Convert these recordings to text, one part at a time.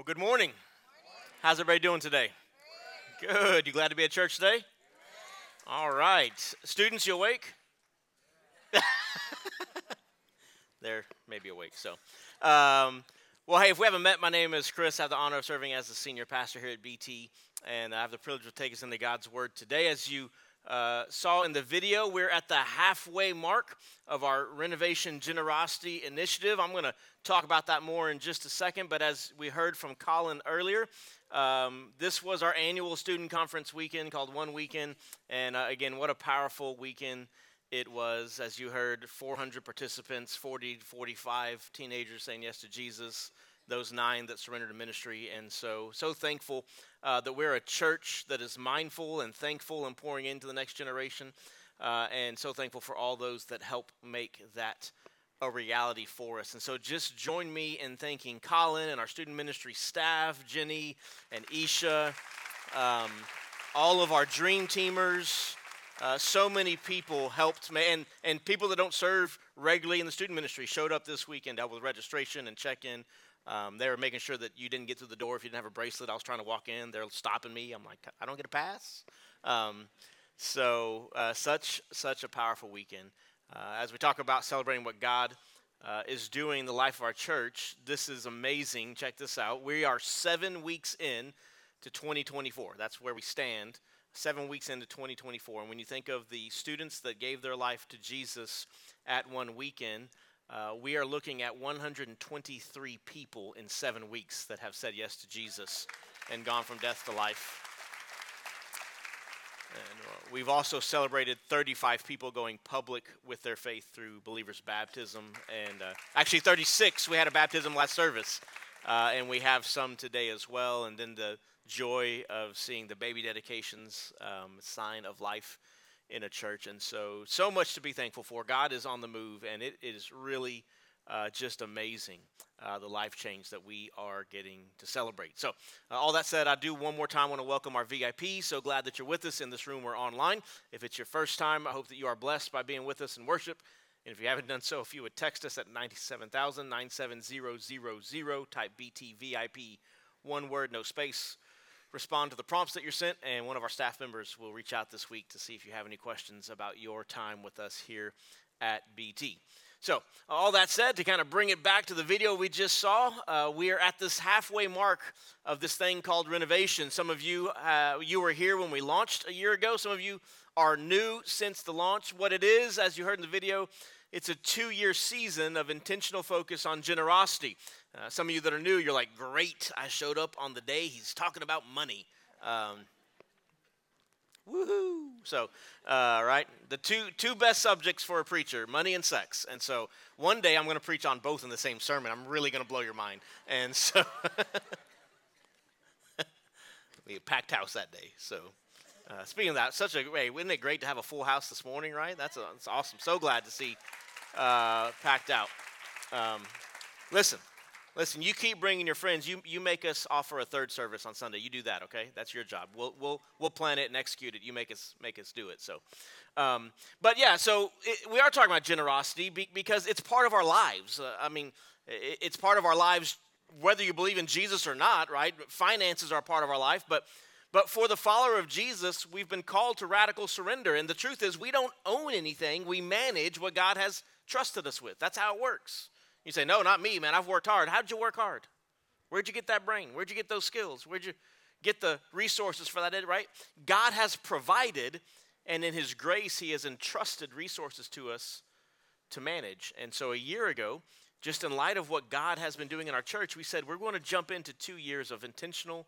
Well, good morning. How's everybody doing today? Good. You glad to be at church today? All right. Students, you awake? They're maybe awake. So, um, well, hey, if we haven't met, my name is Chris. I have the honor of serving as the senior pastor here at BT, and I have the privilege to take us into God's Word today. As you uh, saw in the video, we're at the halfway mark of our renovation generosity initiative. I'm going to talk about that more in just a second, but as we heard from Colin earlier, um, this was our annual student conference weekend called One Weekend. And uh, again, what a powerful weekend it was. As you heard, 400 participants, 40 to 45 teenagers saying yes to Jesus those nine that surrendered to ministry. And so, so thankful uh, that we're a church that is mindful and thankful and pouring into the next generation. Uh, and so thankful for all those that help make that a reality for us. And so just join me in thanking Colin and our student ministry staff, Jenny and Isha, um, all of our dream teamers. Uh, so many people helped me, and, and people that don't serve regularly in the student ministry showed up this weekend, helped with registration and check in. Um, they were making sure that you didn't get through the door if you didn't have a bracelet. I was trying to walk in. They're stopping me. I'm like, I don't get a pass. Um, so uh, such such a powerful weekend. Uh, as we talk about celebrating what God uh, is doing in the life of our church, this is amazing. Check this out. We are seven weeks in to 2024. That's where we stand. Seven weeks into 2024. And when you think of the students that gave their life to Jesus at one weekend, uh, we are looking at 123 people in seven weeks that have said yes to Jesus and gone from death to life. And uh, we've also celebrated 35 people going public with their faith through believers' baptism. And uh, actually, 36, we had a baptism last service. Uh, and we have some today as well. And then the joy of seeing the baby dedications, um, sign of life in a church. And so, so much to be thankful for. God is on the move, and it, is really uh, just amazing uh, the life change that we are getting to celebrate. So, uh, all that said, I do one more time want to welcome our VIP. So glad that you're with us in this room or online. If it's your first time, I hope that you are blessed by being with us in worship. And if you haven't done so, if you would text us at 97000 97000, type BTVIP, one word, no space respond to the prompts that you're sent, and one of our staff members will reach out this week to see if you have any questions about your time with us here at BT. So, all that said, to kind of bring it back to the video we just saw, uh, we are at this halfway mark of this thing called renovation. Some of you, uh, you were here when we launched a year ago. Some of you are new since the launch. What it is, as you heard in the video, it's a two year season of intentional focus on generosity. Uh, some of you that are new, you're like, great, I showed up on the day he's talking about money. Um, woohoo! So, uh, right, the two two best subjects for a preacher: money and sex. And so, one day I'm going to preach on both in the same sermon. I'm really going to blow your mind. And so, a packed house that day. So, uh, speaking of that, such a hey, isn't it great to have a full house this morning? Right? That's, a, that's awesome. So glad to see uh, packed out. Um, listen, Listen, you keep bringing your friends. You, you make us offer a third service on Sunday. You do that, okay? That's your job. We'll, we'll, we'll plan it and execute it. You make us, make us do it. So, um, but yeah, so it, we are talking about generosity be, because it's part of our lives. Uh, I mean, it, it's part of our lives whether you believe in Jesus or not, right? Finances are part of our life, but but for the follower of Jesus, we've been called to radical surrender. And the truth is, we don't own anything. We manage what God has trusted us with. That's how it works. You say, No, not me, man. I've worked hard. How'd you work hard? Where'd you get that brain? Where'd you get those skills? Where'd you get the resources for that, right? God has provided, and in His grace, He has entrusted resources to us to manage. And so a year ago, just in light of what God has been doing in our church, we said we're going to jump into two years of intentional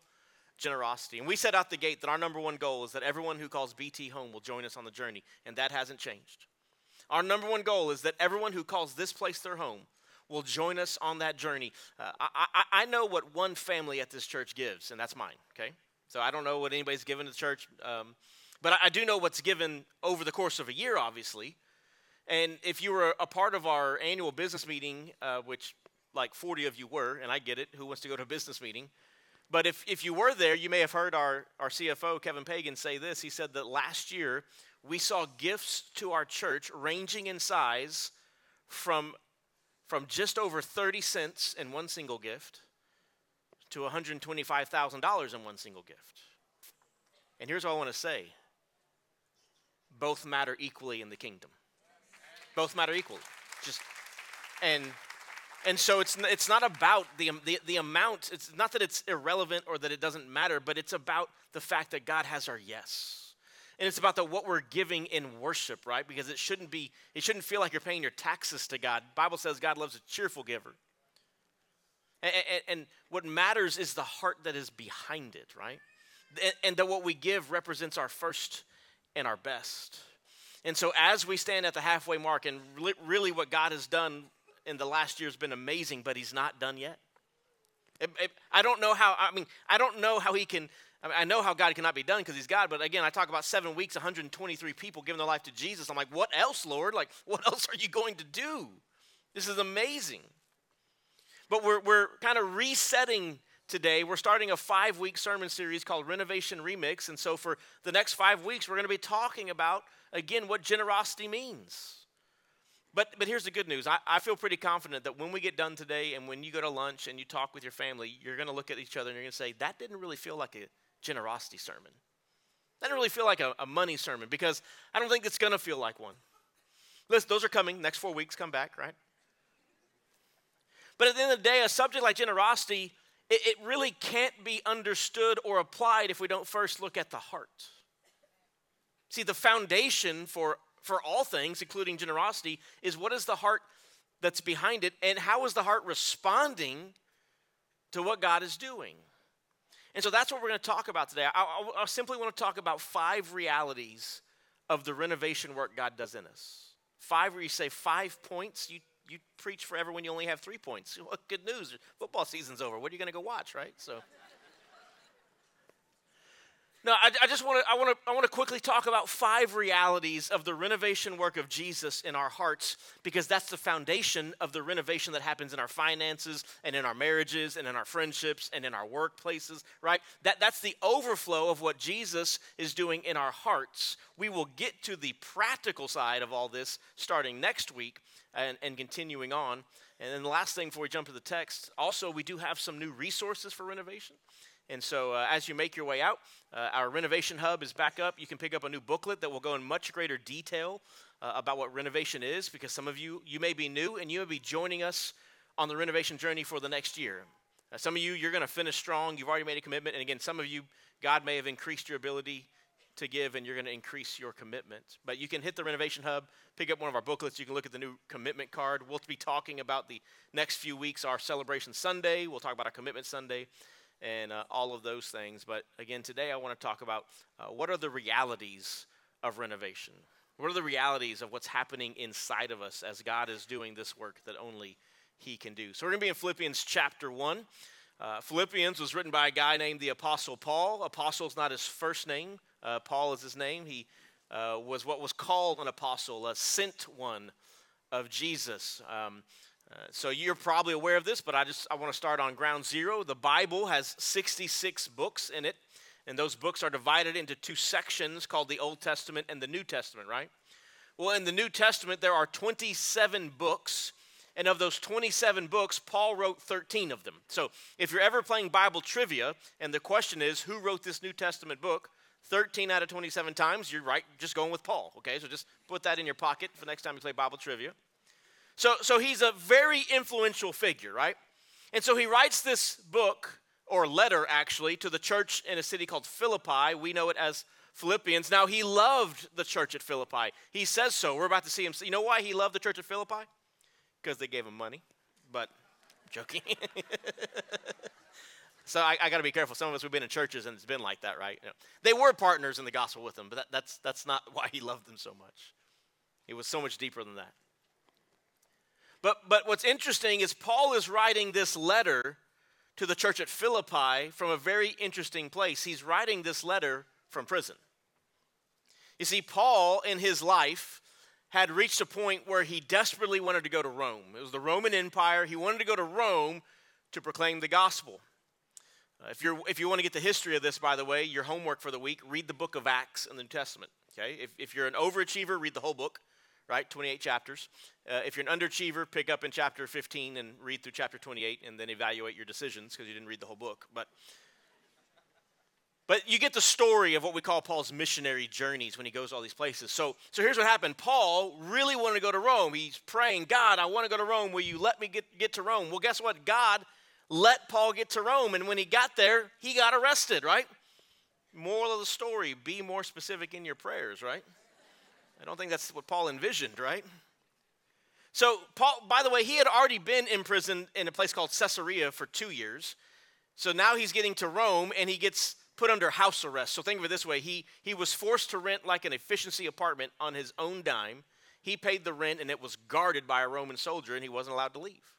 generosity. And we set out the gate that our number one goal is that everyone who calls BT home will join us on the journey, and that hasn't changed. Our number one goal is that everyone who calls this place their home will join us on that journey. Uh, I, I, I, know what one family at this church gives, and that's mine, okay? So I don't know what anybody's given to the church, um, but I, I do know what's given over the course of a year, obviously. And if you were a part of our annual business meeting, uh, which like 40 of you were, and I get it, who wants to go to a business meeting? But if, if you were there, you may have heard our, our CFO, Kevin Pagan, say this. He said that last year we saw gifts to our church ranging in size from from just over 30 cents in one single gift to $125,000 in one single gift. And here's what I want to say both matter equally in the kingdom. Both matter equally. Just and and so it's it's not about the, the the amount. It's not that it's irrelevant or that it doesn't matter, but it's about the fact that God has our yes. And it's about the, what we're giving in worship, right? Because it shouldn't be, it shouldn't feel like you're paying your taxes to God. Bible says God loves a cheerful giver. And, and, and what matters is the heart that is behind it, right? And, and that what we give represents our first and our best. And so, as we stand at the halfway mark, and really what God has done in the last year has been amazing, but He's not done yet. I don't know how, I mean, I don't know how He can, I, mean, I know how God cannot be done because He's God, but again, I talk about seven weeks, 123 people giving their life to Jesus. I'm like, what else, Lord? Like, what else are you going to do? This is amazing. But we're, we're kind of resetting today. We're starting a five week sermon series called Renovation Remix. And so for the next five weeks, we're going to be talking about, again, what generosity means. But, but here's the good news. I, I feel pretty confident that when we get done today and when you go to lunch and you talk with your family, you're going to look at each other and you're going to say, that didn't really feel like a generosity sermon. I didn't really feel like a, a money sermon because I don't think it's going to feel like one. Listen, those are coming. Next four weeks, come back, right? But at the end of the day, a subject like generosity, it, it really can't be understood or applied if we don't first look at the heart. See, the foundation for, for all things, including generosity, is what is the heart that's behind it, and how is the heart responding to what God is doing? And so that's what we're going to talk about today. I, I, I simply want to talk about five realities of the renovation work God does in us. Five, where you say five points, you you preach forever when you only have three points. Good news. Football season's over. What are you going to go watch, right? So. No, I, I just want to I want to I want to quickly talk about five realities of the renovation work of Jesus in our hearts because that's the foundation of the renovation that happens in our finances and in our marriages and in our friendships and in our workplaces, right? That that's the overflow of what Jesus is doing in our hearts. We will get to the practical side of all this starting next week and, and continuing on. And then the last thing before we jump to the text, also we do have some new resources for renovation. And so, uh, as you make your way out, uh, our renovation hub is back up. You can pick up a new booklet that will go in much greater detail uh, about what renovation is, because some of you you may be new and you may be joining us on the renovation journey for the next year. Uh, some of you you're going to finish strong. You've already made a commitment, and again, some of you God may have increased your ability to give, and you're going to increase your commitment. But you can hit the renovation hub, pick up one of our booklets. You can look at the new commitment card. We'll be talking about the next few weeks our celebration Sunday. We'll talk about our commitment Sunday and uh, all of those things. But again, today I want to talk about uh, what are the realities of renovation? What are the realities of what's happening inside of us as God is doing this work that only He can do? So we're going to be in Philippians chapter 1. Uh, Philippians was written by a guy named the Apostle Paul. Apostle is not his first name, uh, Paul is his name. He uh, was what was called an apostle, a sent one of Jesus. Um, uh, so you're probably aware of this, but I just I want to start on ground zero. The Bible has 66 books in it, and those books are divided into two sections called the Old Testament and the New Testament, right? Well, in the New Testament, there are 27 books, and of those 27 books, Paul wrote 13 of them. So if you're ever playing Bible trivia, and the question is, who wrote this New Testament book? 13 out of 27 times, you're right, just going with Paul, okay? So just put that in your pocket for next time you play Bible trivia. So, so he's a very influential figure, right? And so he writes this book, or letter actually, to the church in a city called Philippi. We know it as Philippians. Now, he loved the church at Philippi. He says so. We're about to see him. You know why he loved the church at Philippi? Because they gave him money. But, I'm joking. so I, I got to be careful. Some of us, we've been in churches and it's been like that, right? You know, they were partners in the gospel with him, but that, that's, that's not why he loved them so much. It was so much deeper than that. But, but what's interesting is Paul is writing this letter to the church at Philippi from a very interesting place. He's writing this letter from prison. You see, Paul in his life had reached a point where he desperately wanted to go to Rome. It was the Roman Empire. He wanted to go to Rome to proclaim the gospel. Uh, if, you're, if you want to get the history of this, by the way, your homework for the week, read the book of Acts in the New Testament. Okay? If, if you're an overachiever, read the whole book. Right? 28 chapters. Uh, if you're an underachiever, pick up in chapter 15 and read through chapter 28 and then evaluate your decisions because you didn't read the whole book. But but you get the story of what we call Paul's missionary journeys when he goes all these places. So, so here's what happened. Paul really wanted to go to Rome. He's praying, God, I want to go to Rome. Will you let me get, get to Rome? Well, guess what? God let Paul get to Rome. And when he got there, he got arrested, right? Moral of the story be more specific in your prayers, right? I don't think that's what Paul envisioned, right? So, Paul, by the way, he had already been in prison in a place called Caesarea for two years. So now he's getting to Rome and he gets put under house arrest. So think of it this way he, he was forced to rent like an efficiency apartment on his own dime. He paid the rent and it was guarded by a Roman soldier and he wasn't allowed to leave.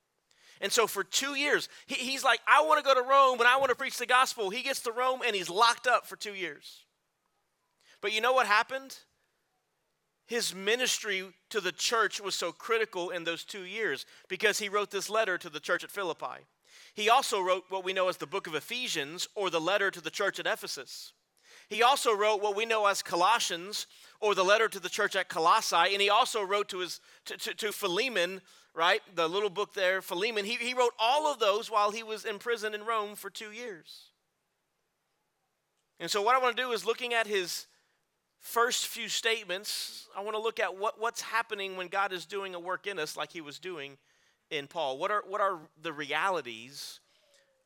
And so for two years, he, he's like, I want to go to Rome and I want to preach the gospel. He gets to Rome and he's locked up for two years. But you know what happened? His ministry to the church was so critical in those two years because he wrote this letter to the church at Philippi. He also wrote what we know as the book of Ephesians or the letter to the church at Ephesus. He also wrote what we know as Colossians or the letter to the church at Colossae. And he also wrote to, his, to, to, to Philemon, right? The little book there, Philemon. He, he wrote all of those while he was in prison in Rome for two years. And so, what I want to do is looking at his first few statements, I want to look at what, what's happening when God is doing a work in us like he was doing in Paul? What are, what are the realities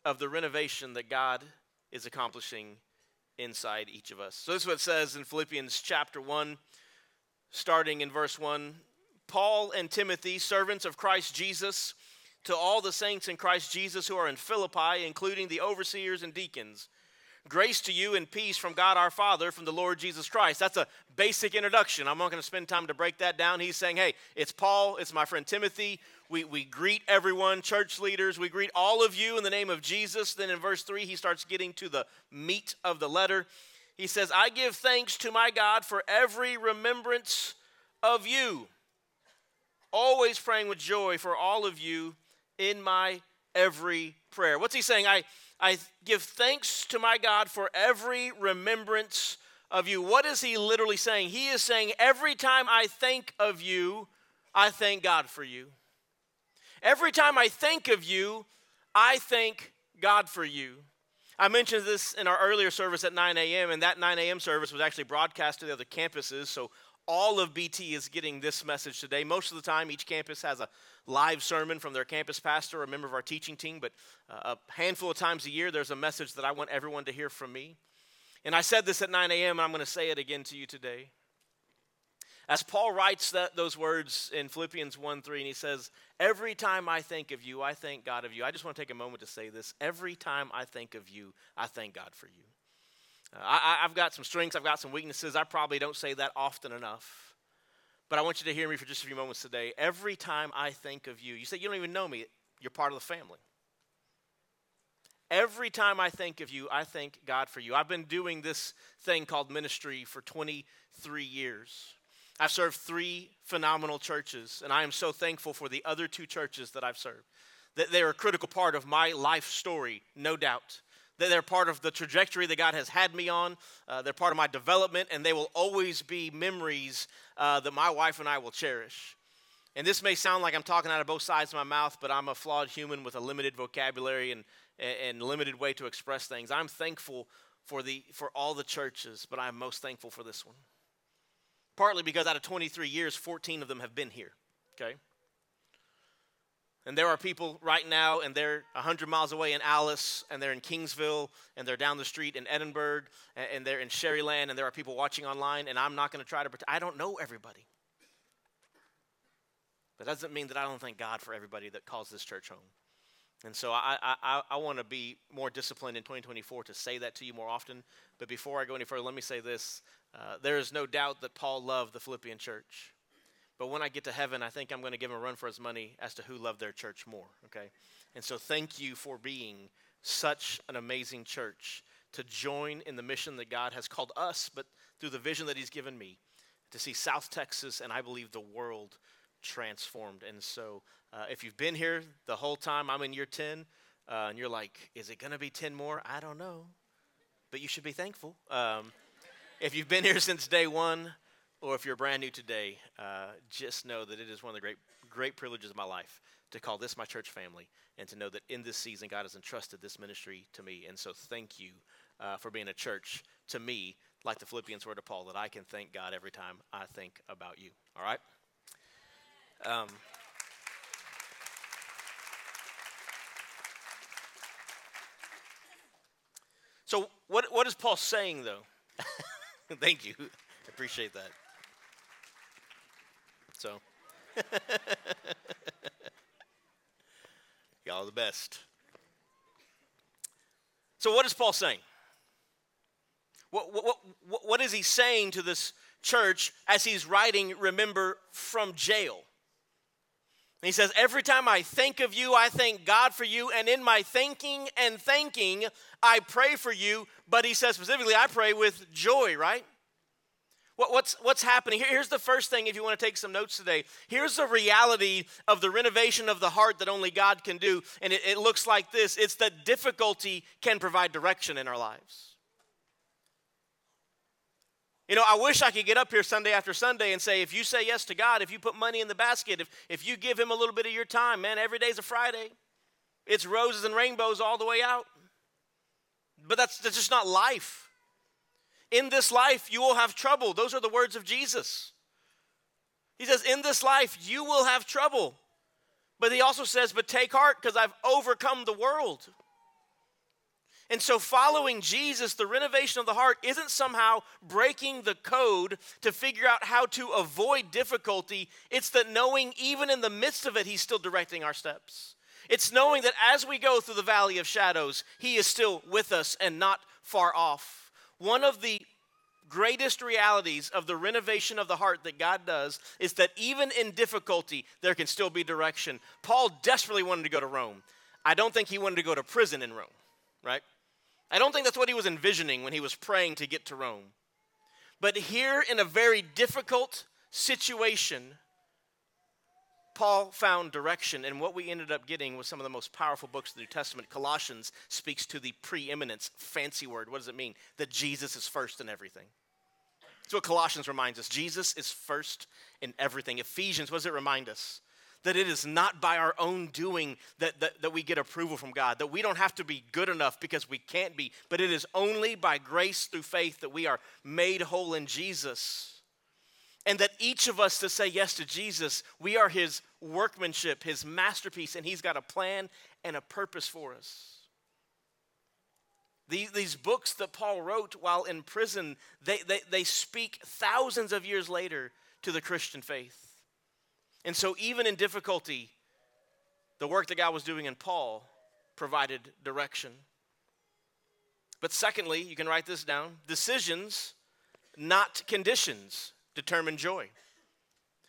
of the renovation that God is accomplishing inside each of us? So, this is what it says in Philippians chapter 1, starting in verse 1. Paul and Timothy, servants of Christ Jesus, to all the saints in Christ Jesus who are in Philippi, including the overseers and deacons. Grace to you and peace from God our Father, from the Lord Jesus Christ. That's a basic introduction. I'm not going to spend time to break that down. He's saying, hey, it's Paul, it's my friend Timothy. We, we greet everyone, church leaders. We greet all of you in the name of Jesus. Then in verse 3, he starts getting to the meat of the letter. He says, I give thanks to my God for every remembrance of you, always praying with joy for all of you in my every prayer. What's he saying? I, I give thanks to my God for every remembrance of you. What is he literally saying? He is saying, Every time I think of you, I thank God for you. Every time I think of you, I thank God for you. I mentioned this in our earlier service at 9 a.m., and that 9 a.m. service was actually broadcast to the other campuses. So all of BT is getting this message today. Most of the time, each campus has a live sermon from their campus pastor or a member of our teaching team, but uh, a handful of times a year, there's a message that I want everyone to hear from me. And I said this at 9 a.m., and I'm going to say it again to you today. As Paul writes that, those words in Philippians 1 3, and he says, Every time I think of you, I thank God of you. I just want to take a moment to say this. Every time I think of you, I thank God for you. I, I've got some strengths, I've got some weaknesses. I probably don't say that often enough. But I want you to hear me for just a few moments today. Every time I think of you, you say, You don't even know me, you're part of the family. Every time I think of you, I thank God for you. I've been doing this thing called ministry for 23 years. I've served three phenomenal churches, and I am so thankful for the other two churches that I've served. That they're a critical part of my life story, no doubt. They're part of the trajectory that God has had me on. Uh, they're part of my development, and they will always be memories uh, that my wife and I will cherish. And this may sound like I'm talking out of both sides of my mouth, but I'm a flawed human with a limited vocabulary and, and limited way to express things. I'm thankful for, the, for all the churches, but I'm most thankful for this one partly because out of 23 years, 14 of them have been here, okay? And there are people right now, and they're 100 miles away in Alice, and they're in Kingsville, and they're down the street in Edinburg, and they're in Sharyland, and there are people watching online, and I'm not going to try to pretend. I don't know everybody. That doesn't mean that I don't thank God for everybody that calls this church home. And so I, I, I want to be more disciplined in 2024 to say that to you more often. But before I go any further, let me say this. Uh, there is no doubt that Paul loved the Philippian church. But when I get to heaven, I think I'm going to give him a run for his money as to who loved their church more, okay? And so thank you for being such an amazing church to join in the mission that God has called us, but through the vision that he's given me, to see South Texas and I believe the world transformed. And so uh, if you've been here the whole time, I'm in year 10, uh, and you're like, is it going to be 10 more? I don't know. But you should be thankful. Um, if you've been here since day one, or if you're brand new today, uh, just know that it is one of the great, great privileges of my life to call this my church family and to know that in this season, God has entrusted this ministry to me. And so, thank you uh, for being a church to me, like the Philippians were to Paul, that I can thank God every time I think about you. All right? Um, so, what, what is Paul saying, though? Thank you. Appreciate that. So, y'all are the best. So, what is Paul saying? What, what, what, what is he saying to this church as he's writing, remember, from jail? And he says, Every time I think of you, I thank God for you. And in my thinking and thanking, I pray for you. But he says specifically, I pray with joy, right? What, what's, what's happening? Here, here's the first thing if you want to take some notes today. Here's the reality of the renovation of the heart that only God can do. And it, it looks like this it's that difficulty can provide direction in our lives. You know, I wish I could get up here Sunday after Sunday and say, if you say yes to God, if you put money in the basket, if, if you give Him a little bit of your time, man, every day's a Friday. It's roses and rainbows all the way out. But that's, that's just not life. In this life, you will have trouble. Those are the words of Jesus. He says, In this life, you will have trouble. But he also says, But take heart because I've overcome the world. And so, following Jesus, the renovation of the heart isn't somehow breaking the code to figure out how to avoid difficulty. It's that knowing, even in the midst of it, He's still directing our steps. It's knowing that as we go through the valley of shadows, He is still with us and not far off. One of the greatest realities of the renovation of the heart that God does is that even in difficulty, there can still be direction. Paul desperately wanted to go to Rome. I don't think he wanted to go to prison in Rome, right? I don't think that's what he was envisioning when he was praying to get to Rome. But here, in a very difficult situation, Paul found direction, and what we ended up getting was some of the most powerful books of the New Testament. Colossians speaks to the preeminence, fancy word. What does it mean? That Jesus is first in everything. That's what Colossians reminds us. Jesus is first in everything. Ephesians, what does it remind us? that it is not by our own doing that, that, that we get approval from God, that we don't have to be good enough because we can't be, but it is only by grace through faith that we are made whole in Jesus. And that each of us to say yes to Jesus, we are his workmanship, his masterpiece, and he's got a plan and a purpose for us. These, these books that Paul wrote while in prison, they, they, they speak thousands of years later to the Christian faith. And so, even in difficulty, the work that God was doing in Paul provided direction. But secondly, you can write this down decisions, not conditions, determine joy.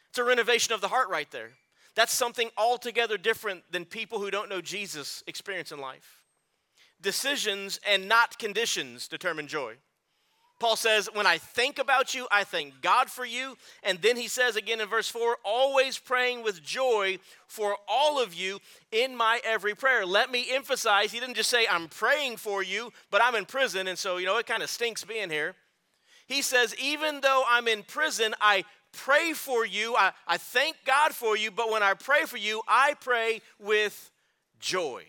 It's a renovation of the heart right there. That's something altogether different than people who don't know Jesus experience in life. Decisions and not conditions determine joy. Paul says, When I think about you, I thank God for you. And then he says again in verse 4, always praying with joy for all of you in my every prayer. Let me emphasize, he didn't just say, I'm praying for you, but I'm in prison. And so, you know, it kind of stinks being here. He says, Even though I'm in prison, I pray for you. I, I thank God for you. But when I pray for you, I pray with joy.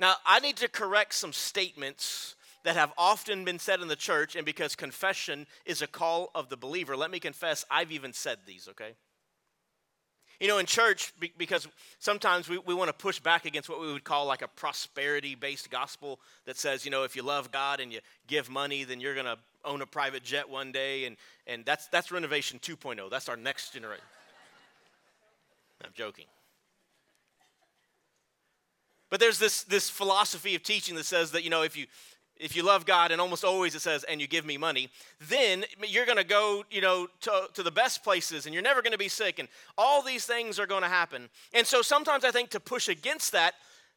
Now, I need to correct some statements that have often been said in the church, and because confession is a call of the believer, let me confess, I've even said these, okay? You know, in church, because sometimes we, we want to push back against what we would call like a prosperity based gospel that says, you know, if you love God and you give money, then you're going to own a private jet one day. And, and that's, that's Renovation 2.0. That's our next generation. I'm joking. But there's this, this philosophy of teaching that says that, you know, if you, if you love God, and almost always it says, and you give me money, then you're going to go, you know, to, to the best places, and you're never going to be sick, and all these things are going to happen. And so sometimes I think to push against that,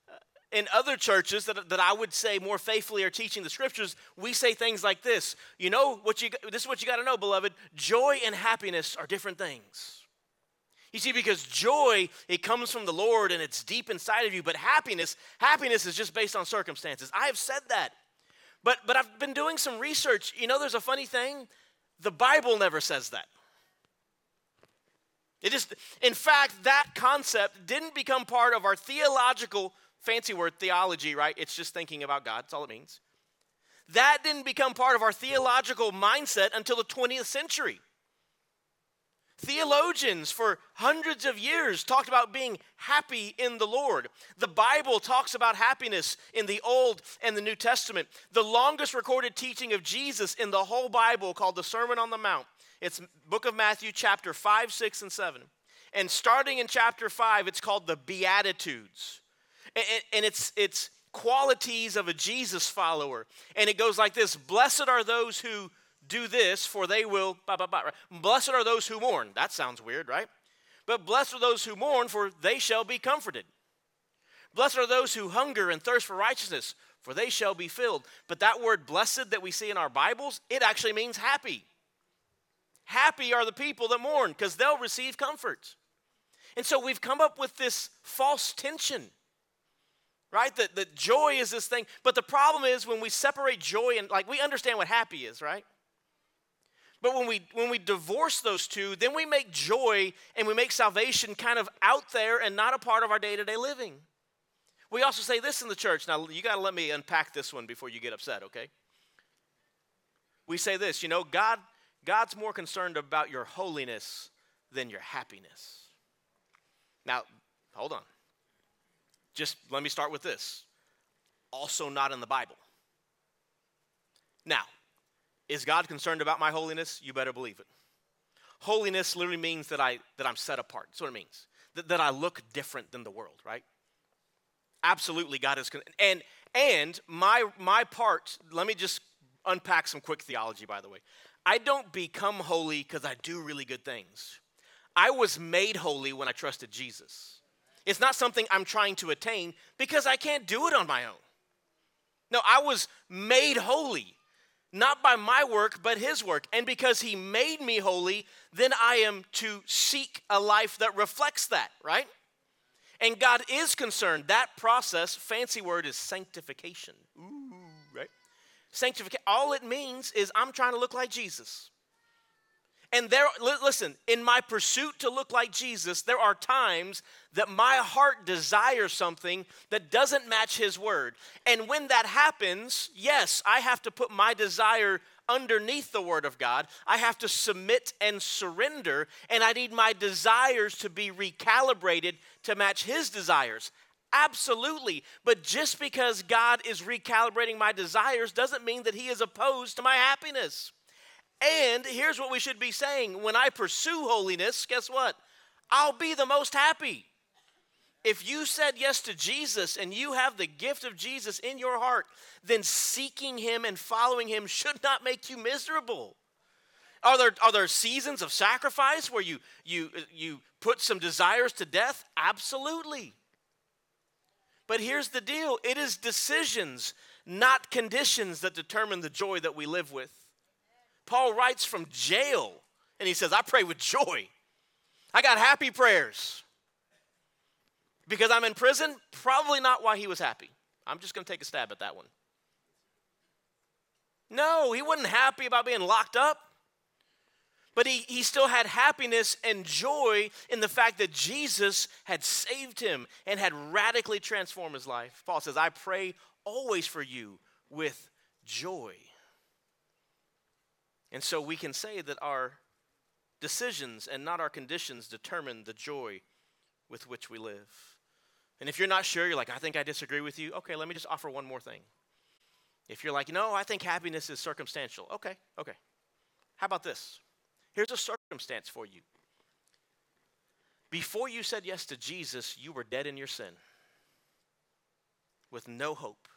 uh, in other churches that, that I would say more faithfully are teaching the scriptures, we say things like this. You know what you this is what you got to know, beloved. Joy and happiness are different things. You see, because joy, it comes from the Lord and it's deep inside of you, but happiness, happiness is just based on circumstances. I have said that. But, but I've been doing some research. You know, there's a funny thing. The Bible never says that. It just, in fact, that concept didn't become part of our theological, fancy word, theology, right? It's just thinking about God, that's all it means. That didn't become part of our theological mindset until the 20th century. Theologians for hundreds of years talked about being happy in the Lord. The Bible talks about happiness in the Old and the New Testament. The longest recorded teaching of Jesus in the whole Bible, called the Sermon on the Mount, it's book of Matthew, chapter 5, 6, and 7. And starting in chapter 5, it's called the Beatitudes. And it's, it's qualities of a Jesus follower. And it goes like this Blessed are those who do this, for they will, blah. Blessed are those who mourn. That sounds weird, right? But blessed are those who mourn, for they shall be comforted. Blessed are those who hunger and thirst for righteousness, for they shall be filled. But that word blessed that we see in our Bibles, it actually means happy. Happy are the people that mourn because they'll receive comfort. And so we've come up with this false tension, right? That, that joy is this thing. But the problem is when we separate joy and, like, we understand what happy is, right? But when we when we divorce those two, then we make joy and we make salvation kind of out there and not a part of our day-to-day living. We also say this in the church. Now you got to let me unpack this one before you get upset, okay? We say this, you know, God God's more concerned about your holiness than your happiness. Now, hold on. Just let me start with this. Also, not in the Bible. Now, is God concerned about my holiness? You better believe it. Holiness literally means that, I, that I'm set apart. That's what it means. That, that I look different than the world, right? Absolutely, God is. And and my my part. Let me just unpack some quick theology. By the way, I don't become holy because I do really good things. I was made holy when I trusted Jesus. It's not something I'm trying to attain because I can't do it on my own. No, I was made holy, not by my work, but His work. And because He made me holy, then I am to seek a life that reflects that, right? And God is concerned. That process, fancy word, is sanctification. Ooh, right? Sanctification, all it means is I'm trying to look like Jesus. And there, listen, in my pursuit to look like Jesus, there are times that my heart desires something that doesn't match His word. And when that happens, yes, I have to put my desire underneath the word of God. I have to submit and surrender, and I need my desires to be recalibrated to match His desires. Absolutely. But just because God is recalibrating my desires doesn't mean that He is opposed to my happiness. And here's what we should be saying when I pursue holiness, guess what? I'll be the most happy. If you said yes to Jesus and you have the gift of Jesus in your heart, then seeking Him and following Him should not make you miserable. Are there, are there seasons of sacrifice where you, you, you put some desires to death? Absolutely. But here's the deal it is decisions, not conditions, that determine the joy that we live with. Paul writes from jail, and he says, I pray with joy. I got happy prayers. Because I'm in prison? Probably not why he was happy. I'm just going to take a stab at that one. No, he wasn't happy about being locked up. But he, he still had happiness and joy in the fact that Jesus had saved him and had radically transformed his life. Paul says, I pray always for you with joy. And so we can say that our decisions and not our conditions determine the joy with which we live. And if you're not sure, you're like, I think I disagree with you. Okay, let me just offer one more thing. If you're like, no, I think happiness is circumstantial. Okay, okay. How about this? Here's a circumstance for you. Before you said yes to Jesus, you were dead in your sin with no hope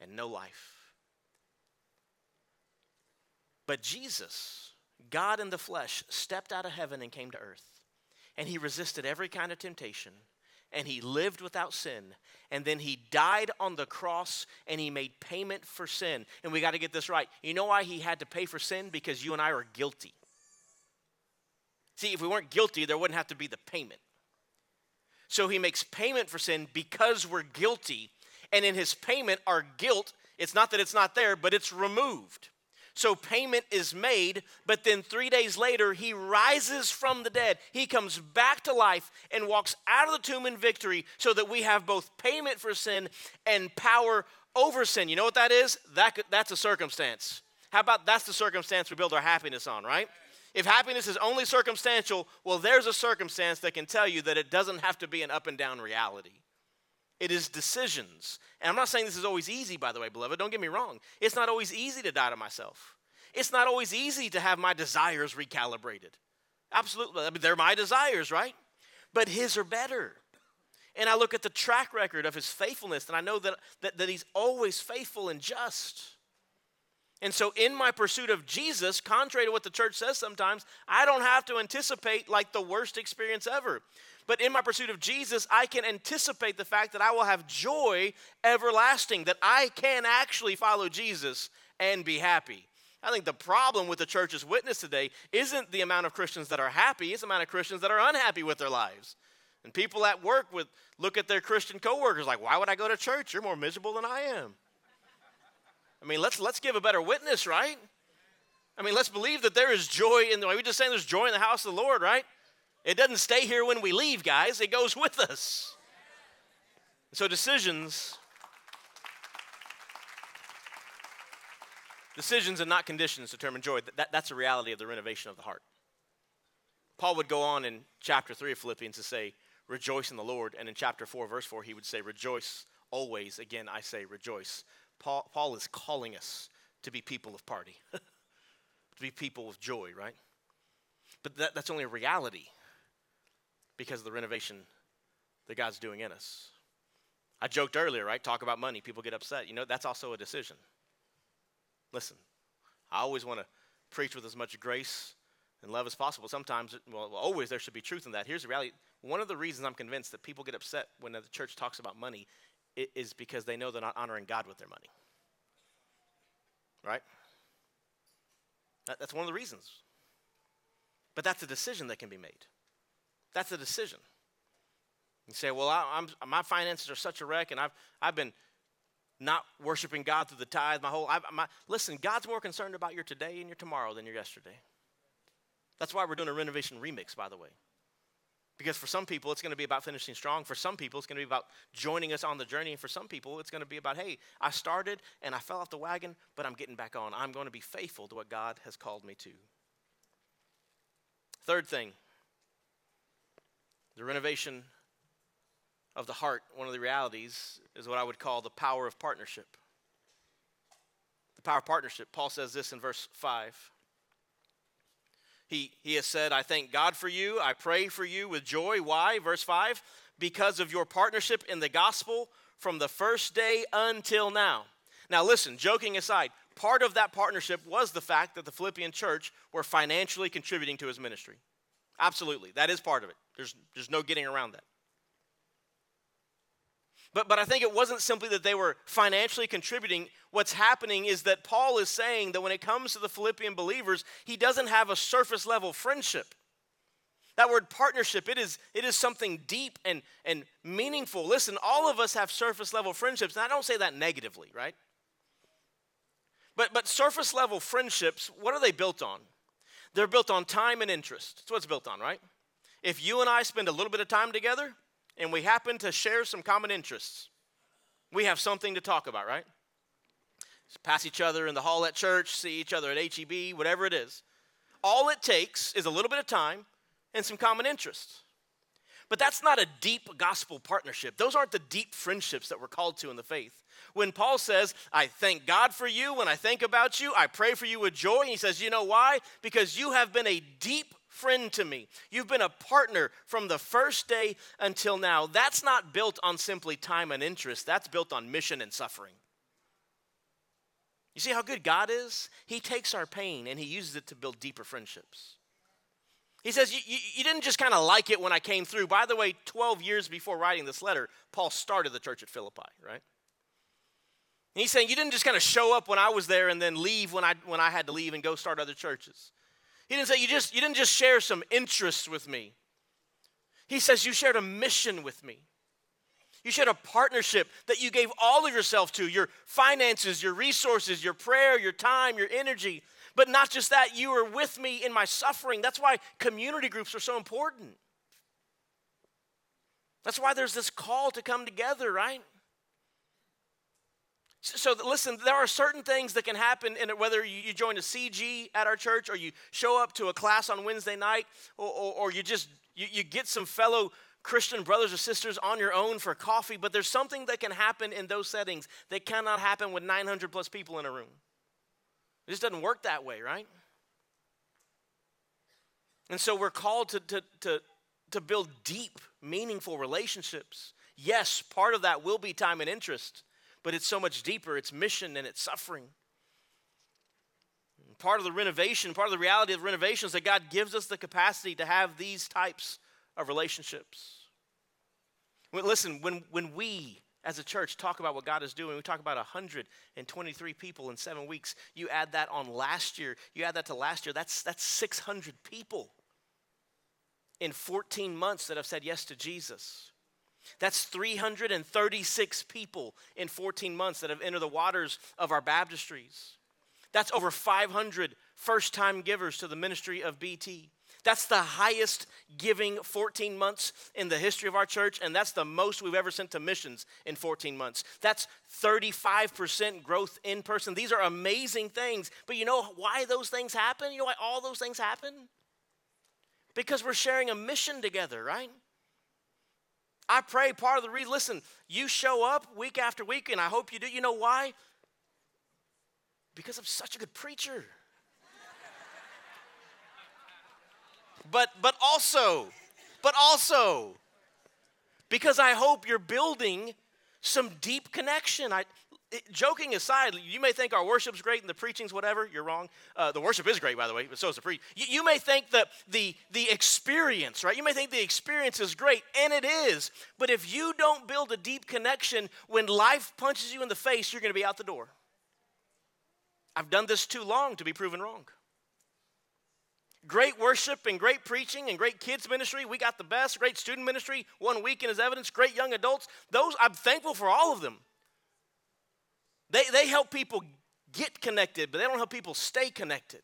and no life. But Jesus, God in the flesh, stepped out of heaven and came to earth. And he resisted every kind of temptation and he lived without sin. And then he died on the cross and he made payment for sin. And we got to get this right. You know why he had to pay for sin? Because you and I are guilty. See, if we weren't guilty, there wouldn't have to be the payment. So he makes payment for sin because we're guilty. And in his payment, our guilt, it's not that it's not there, but it's removed. So payment is made, but then three days later, he rises from the dead. He comes back to life and walks out of the tomb in victory so that we have both payment for sin and power over sin. You know what that is? That, that's a circumstance. How about that's the circumstance we build our happiness on, right? If happiness is only circumstantial, well, there's a circumstance that can tell you that it doesn't have to be an up and down reality. It is decisions. And I'm not saying this is always easy, by the way, beloved. Don't get me wrong. It's not always easy to die to myself. It's not always easy to have my desires recalibrated. Absolutely. I mean, they're my desires, right? But his are better. And I look at the track record of his faithfulness, and I know that, that, that he's always faithful and just. And so, in my pursuit of Jesus, contrary to what the church says sometimes, I don't have to anticipate like the worst experience ever. But in my pursuit of Jesus, I can anticipate the fact that I will have joy everlasting, that I can actually follow Jesus and be happy. I think the problem with the church's witness today isn't the amount of Christians that are happy, it's the amount of Christians that are unhappy with their lives. And people at work would look at their Christian coworkers like, why would I go to church? You're more miserable than I am. I mean, let's let's give a better witness, right? I mean, let's believe that there is joy in the we just saying there's joy in the house of the Lord, right? It doesn't stay here when we leave, guys, it goes with us. So, decisions, decisions and not conditions determine joy. That, that's a reality of the renovation of the heart. Paul would go on in chapter 3 of Philippians to say, Rejoice in the Lord. And in chapter 4, verse 4, he would say, Rejoice always. Again, I say, Rejoice. Paul, Paul is calling us to be people of party, to be people of joy, right? But that, that's only a reality because of the renovation that God's doing in us. I joked earlier, right? Talk about money, people get upset. You know, that's also a decision. Listen, I always want to preach with as much grace and love as possible. Sometimes, well, always there should be truth in that. Here's the reality. One of the reasons I'm convinced that people get upset when the church talks about money is because they know they're not honoring God with their money. Right? That, that's one of the reasons. But that's a decision that can be made. That's a decision. You say, well, I, am my finances are such a wreck, and I've, I've been not worshiping God through the tithe my whole. My, listen, God's more concerned about your today and your tomorrow than your yesterday. That's why we're doing a renovation remix, by the way. Because for some people, it's going to be about finishing strong. For some people, it's going to be about joining us on the journey. And for some people, it's going to be about, hey, I started and I fell off the wagon, but I'm getting back on. I'm going to be faithful to what God has called me to. Third thing the renovation of the heart, one of the realities, is what I would call the power of partnership. The power of partnership. Paul says this in verse 5. He, he has said, I thank God for you. I pray for you with joy. Why? Verse 5 because of your partnership in the gospel from the first day until now. Now, listen, joking aside, part of that partnership was the fact that the Philippian church were financially contributing to his ministry. Absolutely. That is part of it. There's, there's no getting around that. But, but I think it wasn't simply that they were financially contributing. What's happening is that Paul is saying that when it comes to the Philippian believers, he doesn't have a surface level friendship. That word partnership, it is, it is something deep and, and meaningful. Listen, all of us have surface level friendships, and I don't say that negatively, right? But, but surface level friendships, what are they built on? They're built on time and interest. That's what it's built on, right? If you and I spend a little bit of time together and we happen to share some common interests, we have something to talk about, right? Pass each other in the hall at church, see each other at HEB, whatever it is. All it takes is a little bit of time and some common interests. But that's not a deep gospel partnership. Those aren't the deep friendships that we're called to in the faith. When Paul says, I thank God for you, when I think about you, I pray for you with joy, and he says, You know why? Because you have been a deep friend to me. You've been a partner from the first day until now. That's not built on simply time and interest, that's built on mission and suffering. You see how good God is? He takes our pain and he uses it to build deeper friendships. He says, you, you, didn't just kind of like it when I came through. By the way, 12 years before writing this letter, Paul started the church at Philippi, right? And he's saying, You didn't just kind of show up when I was there and then leave when I, when I had to leave and go start other churches. He didn't say, you, just, you didn't just share some interests with me. He says, You shared a mission with me. You shared a partnership that you gave all of yourself to your finances, your resources, your prayer, your time, your energy. But not just that, you were with me in my suffering. That's why community groups are so important. That's why there's this call to come together, right? So, listen, there are certain things that can happen, in whether you join a CG at our church or you show up to a class on Wednesday night or, or, or you just you, you get some fellow Christian brothers or sisters on your own for coffee, but there's something that can happen in those settings that cannot happen with 900 plus people in a room. It just doesn't work that way, right? And so we're called to, to, to, to build deep, meaningful relationships. Yes, part of that will be time and interest, but it's so much deeper. It's mission and it's suffering. Part of the renovation, part of the reality of renovation is that God gives us the capacity to have these types of relationships. Listen, when, when we as a church talk about what God is doing, we talk about 123 people in seven weeks. You add that on last year, you add that to last year, that's, that's 600 people in 14 months that have said yes to Jesus. That's 336 people in 14 months that have entered the waters of our baptistries. That's over 500 first time givers to the ministry of BT. That's the highest giving 14 months in the history of our church, and that's the most we've ever sent to missions in 14 months. That's 35% growth in person. These are amazing things, but you know why those things happen? You know why all those things happen? Because we're sharing a mission together, right? I pray part of the reason, listen, you show up week after week, and I hope you do. You know why? Because I'm such a good preacher. but but also, but also, because I hope you're building some deep connection. I, it, joking aside, you may think our worship's great and the preaching's whatever. You're wrong. Uh, the worship is great, by the way, but so is the preach. You, you, may think that the the experience, right? You may think the experience is great, and it is. But if you don't build a deep connection, when life punches you in the face, you're going to be out the door. I've done this too long to be proven wrong great worship and great preaching and great kids ministry. We got the best. Great student ministry, one weekend is evidence. Great young adults. Those I'm thankful for all of them. They they help people get connected, but they don't help people stay connected.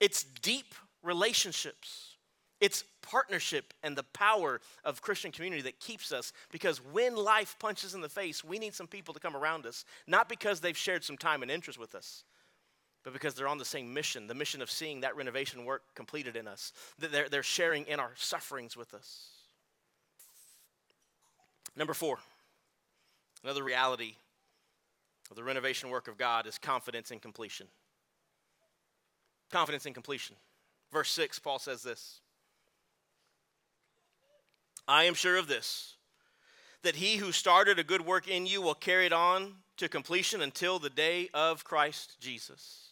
It's deep relationships. It's partnership and the power of Christian community that keeps us because when life punches in the face, we need some people to come around us, not because they've shared some time and interest with us, but because they're on the same mission the mission of seeing that renovation work completed in us. that They're, they're sharing in our sufferings with us. Number four, another reality of the renovation work of God is confidence in completion. Confidence in completion. Verse 6, Paul says this I am sure of this, that he who started a good work in you will carry it on to completion until the day of Christ Jesus.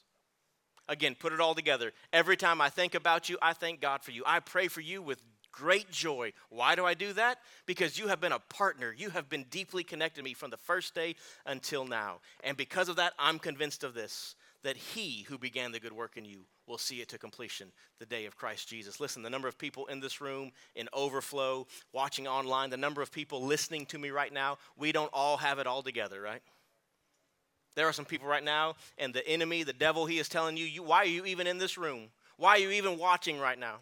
Again, put it all together. Every time I think about you, I thank God for you. I pray for you with great joy. Why do I do that? Because you have been a partner. You have been deeply connected to me from the first day until now. And because of that, I'm convinced of this that he who began the good work in you will see it to completion the day of Christ Jesus. Listen, the number of people in this room, in overflow, watching online, the number of people listening to me right now, we don't all have it all together, right? There are some people right now, and the enemy, the devil, he is telling you, you, why are you even in this room? Why are you even watching right now?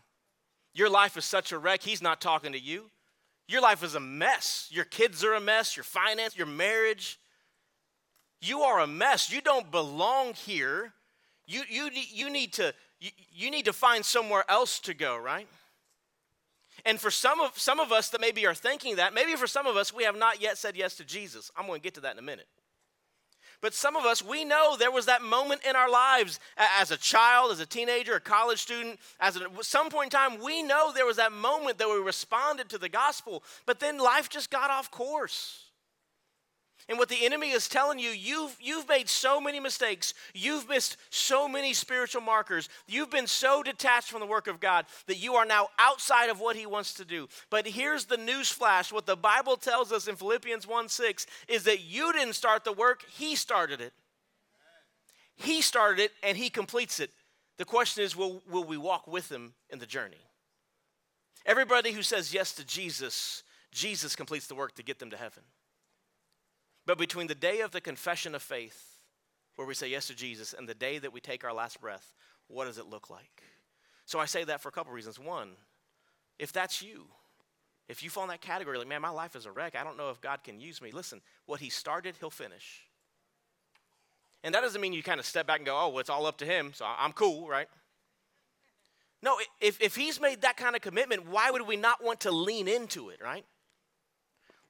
Your life is such a wreck, he's not talking to you. Your life is a mess. Your kids are a mess, your finance, your marriage. You are a mess. You don't belong here. You, you, you, need to, you, you need to find somewhere else to go, right? And for some of, some of us that maybe are thinking that, maybe for some of us, we have not yet said yes to Jesus. I'm going to get to that in a minute. But some of us, we know there was that moment in our lives as a child, as a teenager, a college student, as at some point in time, we know there was that moment that we responded to the gospel, but then life just got off course. And what the enemy is telling you, you've, you've made so many mistakes. You've missed so many spiritual markers. You've been so detached from the work of God that you are now outside of what he wants to do. But here's the news flash what the Bible tells us in Philippians 1 6 is that you didn't start the work, he started it. He started it and he completes it. The question is will, will we walk with him in the journey? Everybody who says yes to Jesus Jesus completes the work to get them to heaven. But between the day of the confession of faith, where we say yes to Jesus, and the day that we take our last breath, what does it look like? So I say that for a couple reasons. One, if that's you, if you fall in that category, like, man, my life is a wreck, I don't know if God can use me. Listen, what He started, He'll finish. And that doesn't mean you kind of step back and go, oh, well, it's all up to Him, so I'm cool, right? No, if, if He's made that kind of commitment, why would we not want to lean into it, right?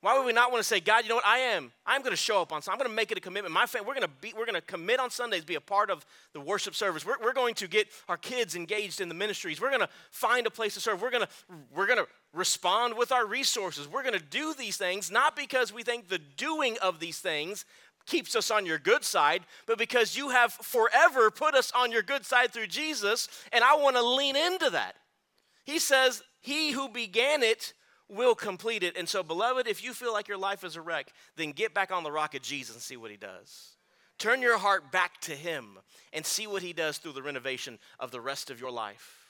Why would we not want to say, God, you know what? I am. I'm going to show up on Sunday. I'm going to make it a commitment. My family, we're going to be, we're going to commit on Sundays, be a part of the worship service. We're, we're going to get our kids engaged in the ministries. We're going to find a place to serve. We're going to we're going to respond with our resources. We're going to do these things not because we think the doing of these things keeps us on your good side, but because you have forever put us on your good side through Jesus, and I want to lean into that. He says, "He who began it." Will complete it. And so, beloved, if you feel like your life is a wreck, then get back on the rock of Jesus and see what he does. Turn your heart back to him and see what he does through the renovation of the rest of your life.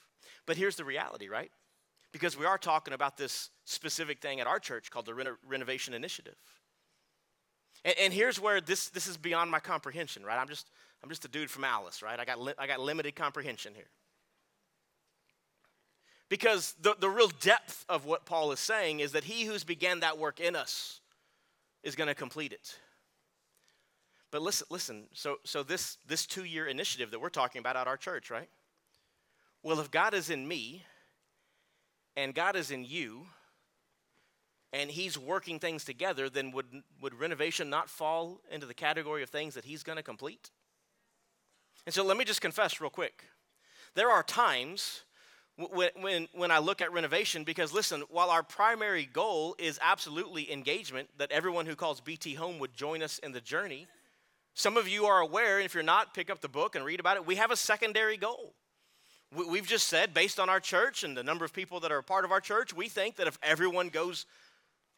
But here's the reality, right? Because we are talking about this specific thing at our church called the Reno- Renovation Initiative. And, and, here's where this, this is beyond my comprehension, right? I'm just, I'm just a dude from Alice, right? I got, li- I got limited comprehension here. Because the, the real depth of what Paul is saying is that he who's began that work in us is going to complete it. But listen, listen. So, so this this two year initiative that we're talking about at our church, right? Well, if God is in me, and God is in you, and He's working things together, then would would renovation not fall into the category of things that He's going to complete? And so, let me just confess real quick. There are times when, when, when I look at renovation, because listen, while our primary goal is absolutely engagement, that everyone who calls BT home would join us in the journey, some of you are aware, and if you're not, pick up the book and read about it. We have a secondary goal. We've just said, based on our church and the number of people that are a part of our church, we think that if everyone goes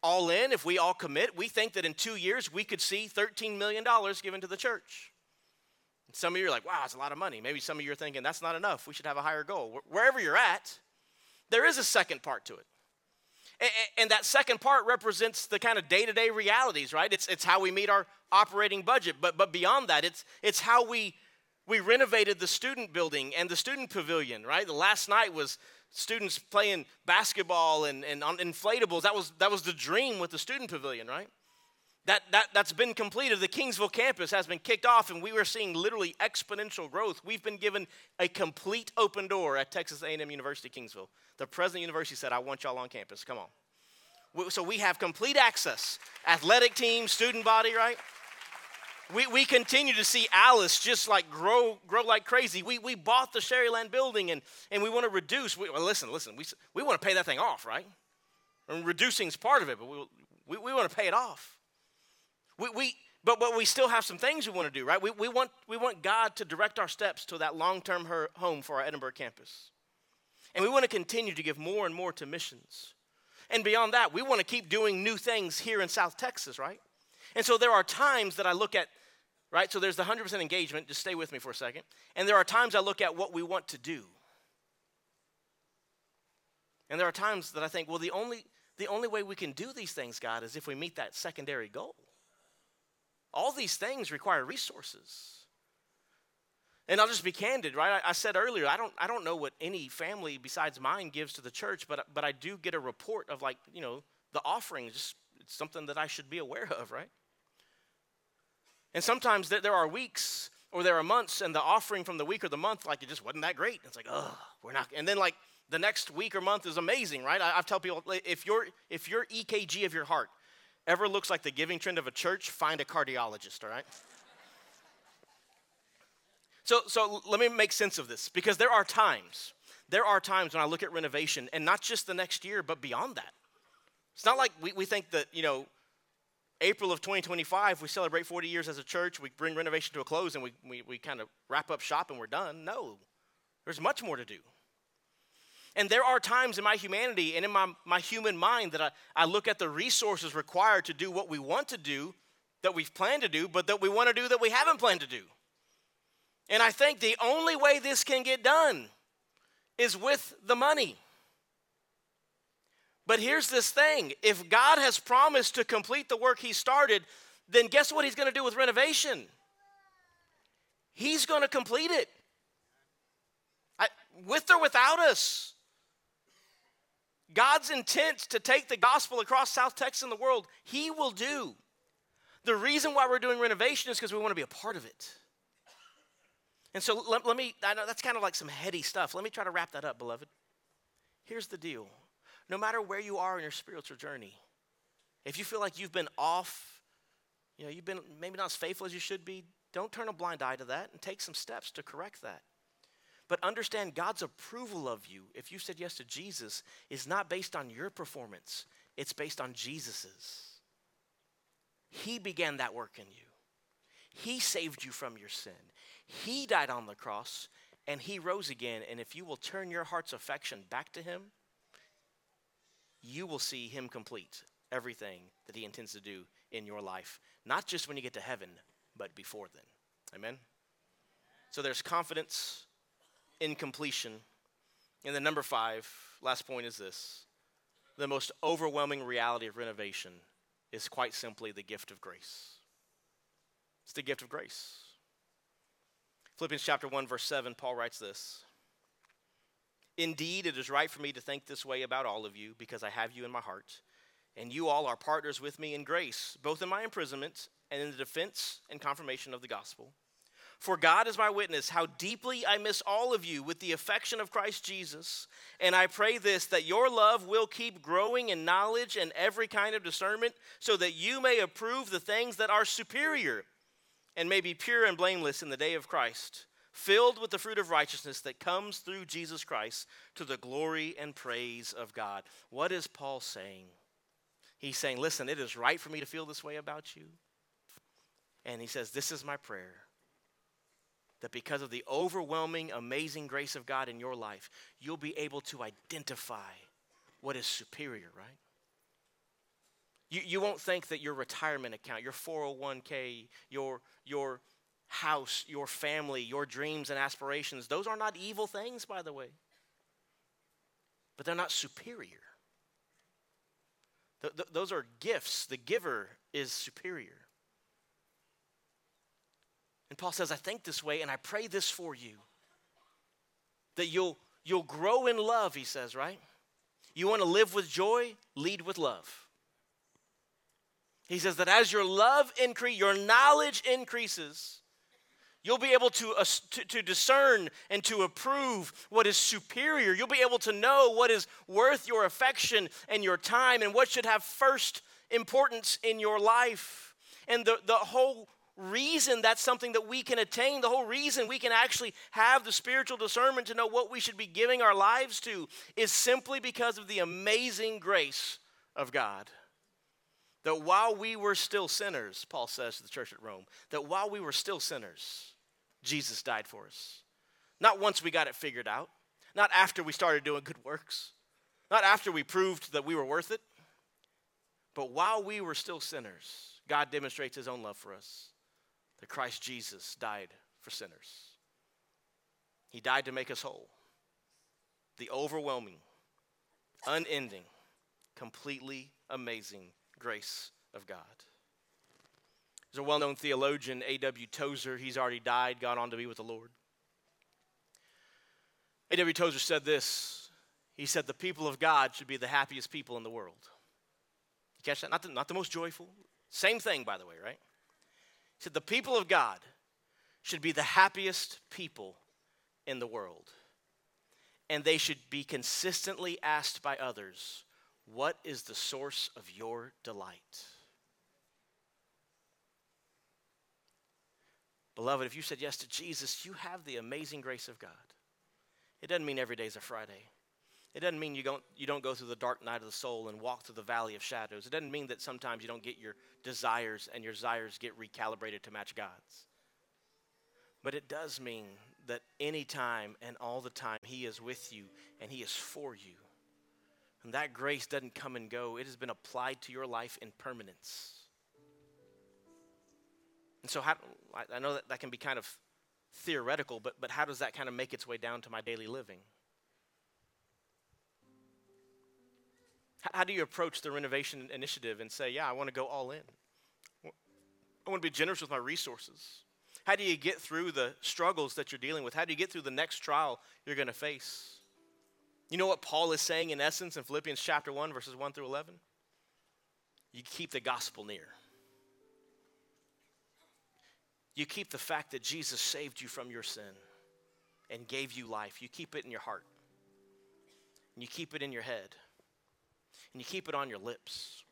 all in, if we all commit, we think that in two years we could see $13 million given to the church. Some of you are like, wow, that's a lot of money. Maybe some of you are thinking, that's not enough. We should have a higher goal. Wherever you're at, there is a second part to it. And, that second part represents the kind of day to day realities, right? It's, it's how we meet our operating budget. But, but beyond that, it's, it's how we, we renovated the student building and the student pavilion, right? The last night was students playing basketball and, and on inflatables. That was, that was the dream with the student pavilion, right? That, that, that's been completed. The Kingsville campus has been kicked off, and we were seeing literally exponential growth. We've been given a complete open door at Texas A&M University, Kingsville. The president of the university said, I want y'all on campus. Come on. So we have complete access. Athletic team, student body, right? We, we continue to see Alice just like grow grow like crazy. We, we bought the Sharyland building and, and we want to reduce. We, well, listen, listen, we, we want to pay that thing off, right? And reducing is part of it, but we, we, we want to pay it off. We, we, but, but we still have some things we want to do, right? We, we, want, we want God to direct our steps to that long term home for our Edinburg campus. And we want to continue to give more and more to missions. And beyond that, we want to keep doing new things here in South Texas, right? And so there are times that I look at, right? So there's the 100% engagement. Just stay with me for a second. And there are times I look at what we want to do. And there are times that I think, well, the only, the only way we can do these things, God, is if we meet that secondary goal. All these things require resources. And I'll just be candid, right? I, I, said earlier, I don't, I don't know what any family besides mine gives to the church, but, but I do get a report of like, you know, the offerings. just it's something that I should be aware of, right? And sometimes there, there are weeks or there are months, and the offering from the week or the month, like it just wasn't that great. It's like, oh, we're not. And then like the next week or month is amazing, right? I, I tell people if your if your EKG of your heart ever looks like the giving trend of a church, find a cardiologist, all right? so, so let me make sense of this because there are times, there are times when I look at renovation and not just the next year, but beyond that. It's not like we, we think that, you know, April of 2025, we celebrate 40 years as a church, we bring renovation to a close, and we, we, we kind of wrap up shop and we're done. No, there's much more to do. And there are times in my humanity and in my, my human mind that I, I look at the resources required to do what we want to do, that we've planned to do, but that we want to do that we haven't planned to do. And I think the only way this can get done is with the money. But here's this thing if God has promised to complete the work He started, then guess what He's going to do with renovation? He's going to complete it. I, with or without us. God's intent to take the gospel across South Texas and the world, He will do. The reason why we're doing renovation is because we want to be a part of it. And so let, let me, I know that's kind of like some heady stuff. Let me try to wrap that up, beloved. Here's the deal no matter where you are in your spiritual journey, if you feel like you've been off, you know, you've been maybe not as faithful as you should be, don't turn a blind eye to that and take some steps to correct that. But understand God's approval of you, if you said yes to Jesus, is not based on your performance, it's based on Jesus's. He began that work in you, He saved you from your sin. He died on the cross and He rose again. And if you will turn your heart's affection back to Him, you will see Him complete everything that He intends to do in your life, not just when you get to heaven, but before then. Amen? So there's confidence in completion. And then, number five, last point is this the most overwhelming reality of renovation is quite simply the gift of grace. It's the gift of grace. Philippians chapter 1, verse 7, Paul writes this Indeed, it is right for me to think this way about all of you because I have you in my heart. And you all are partners with me in grace, both in my imprisonment and in the defense and confirmation of the gospel. For God is my witness how deeply I miss all of you with the affection of Christ Jesus. And I pray this that your love will keep growing in knowledge and every kind of discernment, so that you may approve the things that are superior and may be pure and blameless in the day of Christ, filled with the fruit of righteousness that comes through Jesus Christ to the glory and praise of God. What is Paul saying? He's saying, Listen, it is right for me to feel this way about you. And he says, This is my prayer that because of the overwhelming, amazing grace of God in your life, you'll be able to identify what is superior, right? You, you won't think that your retirement account, your 401k, your, your house, your family, your dreams and aspirations, those are not evil things, by the way. But they're not superior. Th- th- those are gifts. The giver is superior. And Paul says, I think this way and I pray this for you. That you'll you'll grow in love, he says, right? You want to live with joy, lead with love. He says that as your love increase, your knowledge increases, you'll be able to, to, to, discern and to approve what is superior. You'll be able to know what is worth your affection and your time and what should have first importance in your life. And the, the whole reason that's something that we can attain, the whole reason we can actually have the spiritual discernment to know what we should be giving our lives to, is simply because of the amazing grace of God. That while we were still sinners, Paul says to the church at Rome, that while we were still sinners, Jesus died for us. Not once we got it figured out, not after we started doing good works, not after we proved that we were worth it, but while we were still sinners, God demonstrates his own love for us that Christ Jesus died for sinners. He died to make us whole. The overwhelming, unending, completely amazing grace of God. There's a well known theologian, A.W. Tozer. He's already died, gone on to be with the Lord. A.W. Tozer said this He said, The people of God should be the happiest people in the world. You catch that? Not the, not the most joyful. Same thing, by the way, right? Said, The people of God should be the happiest people in the world. And they should be consistently asked by others, What is the source of your delight? Beloved, if you said yes to Jesus, you have the amazing grace of God. It doesn't mean every day is a Friday. It doesn't mean you don't, you don't go through the dark night of the soul and walk through the valley of shadows. It doesn't mean that sometimes you don't get your desires and your desires get recalibrated to match God's. But it does mean that anytime and all the time He is with you and He is for you. And that grace doesn't come and go, it has been applied to your life in permanence. And so, how, I know that that can be kind of theoretical, but, but how does that kind of make its way down to my daily living? How do you approach the renovation initiative and say, yeah, I want to go all in? I want to be generous with my resources. How do you get through the struggles that you're dealing with? How do you get through the next trial you're going to face? You know what Paul is saying in essence in Philippians chapter 1, verses 1 through 11? You keep the gospel near. You keep the fact that Jesus saved you from your sin and gave you life. You keep it in your heart. And you keep it in your head. And you keep it on your lips.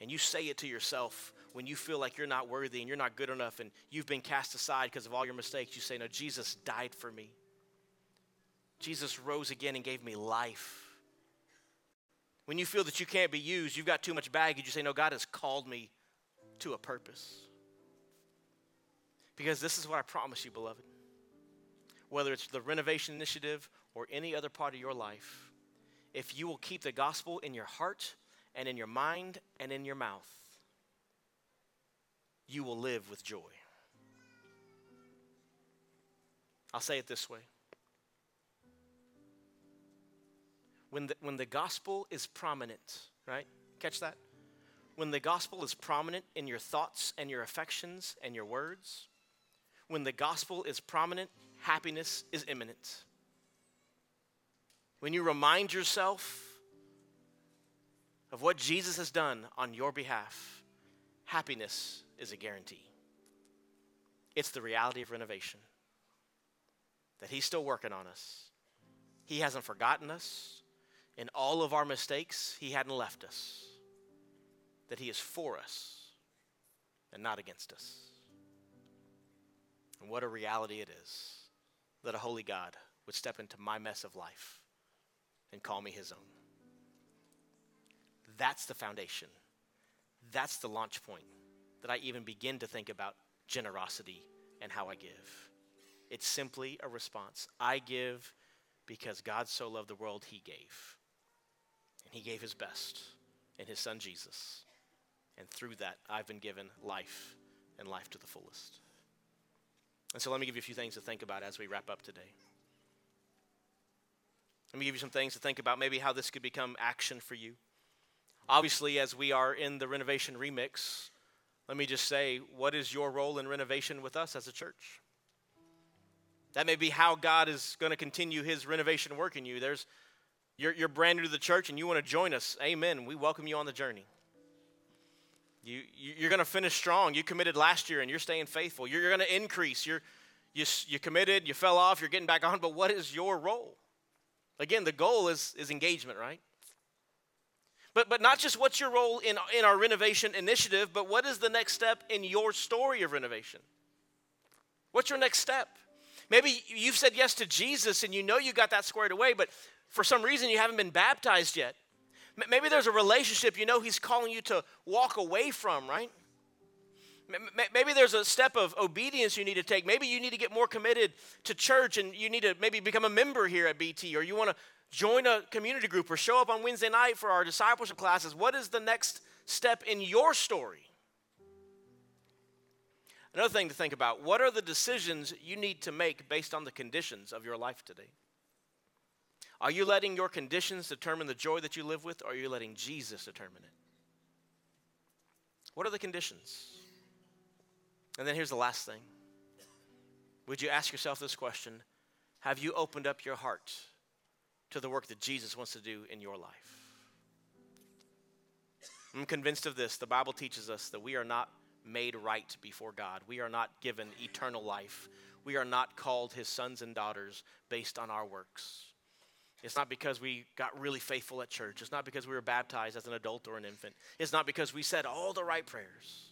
And you say it to yourself when you feel like you're not worthy and you're not good enough and you've been cast aside because of all your mistakes. You say, No, Jesus died for me. Jesus rose again and gave me life. When you feel that you can't be used, you've got too much baggage, you say, No, God has called me to a purpose. Because this is what I promise you, beloved. Whether it's the renovation initiative or any other part of your life, if you will keep the gospel in your heart and in your mind and in your mouth, you will live with joy. I'll say it this way. When the, when the gospel is prominent, right? Catch that? When the gospel is prominent in your thoughts and your affections and your words, when the gospel is prominent, happiness is imminent. When you remind yourself of what Jesus has done on your behalf, happiness is a guarantee. It's the reality of renovation that He's still working on us. He hasn't forgotten us. In all of our mistakes, He hadn't left us. That He is for us and not against us. And what a reality it is that a holy God would step into my mess of life and call me his own. That's the foundation. That's the launch point that I even begin to think about generosity and how I give. It's simply a response. I give because God so loved the world, he gave. And he gave his best in his son Jesus. And through that, I've been given life and life to the fullest. And so let me give you a few things to think about as we wrap up today. Let me give you some things to think about, maybe how this could become action for you. Obviously, as we are in the renovation remix, let me just say, what is your role in renovation with us as a church? That may be how God is going to continue his renovation work in you. There's, you're, you're brand new to the church and you want to join us. Amen. We welcome you on the journey. You, you're going to finish strong. You committed last year and you're staying faithful. You're, you're going to increase. You're, you, you committed, you fell off, you're getting back on, but what is your role? Again, the goal is, is engagement, right? But, but not just what's your role in, in our renovation initiative, but what is the next step in your story of renovation? What's your next step? Maybe you've said yes to Jesus and you know you got that squared away, but for some reason you haven't been baptized yet. Maybe there's a relationship you know He's calling you to walk away from, right? Maybe there's a step of obedience you need to take. Maybe you need to get more committed to church and you need to maybe become a member here at BT or you want to join a community group or show up on Wednesday night for our discipleship classes. What is the next step in your story? Another thing to think about what are the decisions you need to make based on the conditions of your life today? Are you letting your conditions determine the joy that you live with, or are you letting Jesus determine it? What are the conditions? And then here's the last thing. Would you ask yourself this question Have you opened up your heart to the work that Jesus wants to do in your life? I'm convinced of this. The Bible teaches us that we are not made right before God, we are not given eternal life. We are not called his sons and daughters based on our works. It's not because we got really faithful at church. It's not because we were baptized as an adult or an infant. It's not because we said all the right prayers.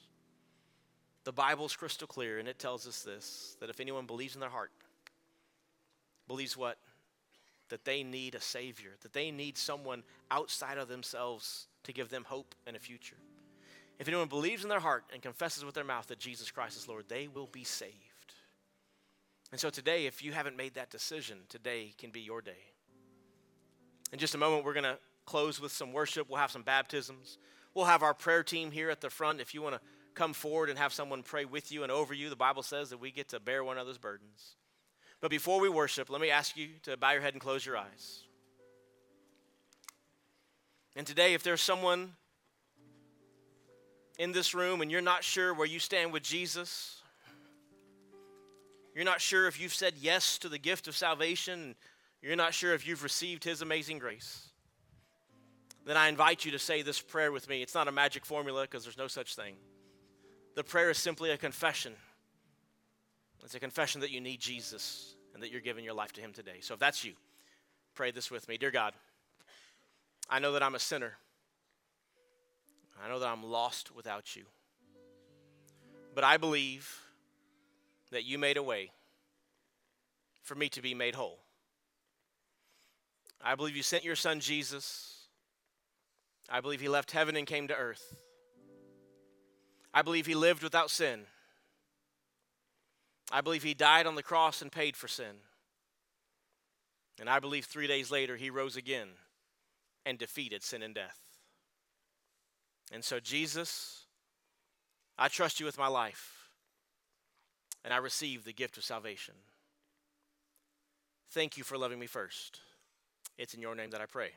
The Bible's crystal clear, and it tells us this that if anyone believes in their heart, believes what? That they need a Savior, that they need someone outside of themselves to give them hope and a future. If anyone believes in their heart and confesses with their mouth that Jesus Christ is Lord, they will be saved. And so today, if you haven't made that decision, today can be your day. In just a moment, we're going to close with some worship. We'll have some baptisms. We'll have our prayer team here at the front if you want to come forward and have someone pray with you and over you. The Bible says that we get to bear one another's burdens. But before we worship, let me ask you to bow your head and close your eyes. And today, if there's someone in this room and you're not sure where you stand with Jesus, you're not sure if you've said yes to the gift of salvation, you're not sure if you've received His amazing grace, then I invite you to say this prayer with me. It's not a magic formula because there's no such thing. The prayer is simply a confession. It's a confession that you need Jesus and that you're giving your life to Him today. So if that's you, pray this with me. Dear God, I know that I'm a sinner. I know that I'm lost without you. But I believe that you made a way for me to be made whole. I believe you sent your son Jesus. I believe he left heaven and came to earth. I believe he lived without sin. I believe he died on the cross and paid for sin. And I believe three days later he rose again and defeated sin and death. And so, Jesus, I trust you with my life, and I receive the gift of salvation. Thank you for loving me first. It's in your name that I pray.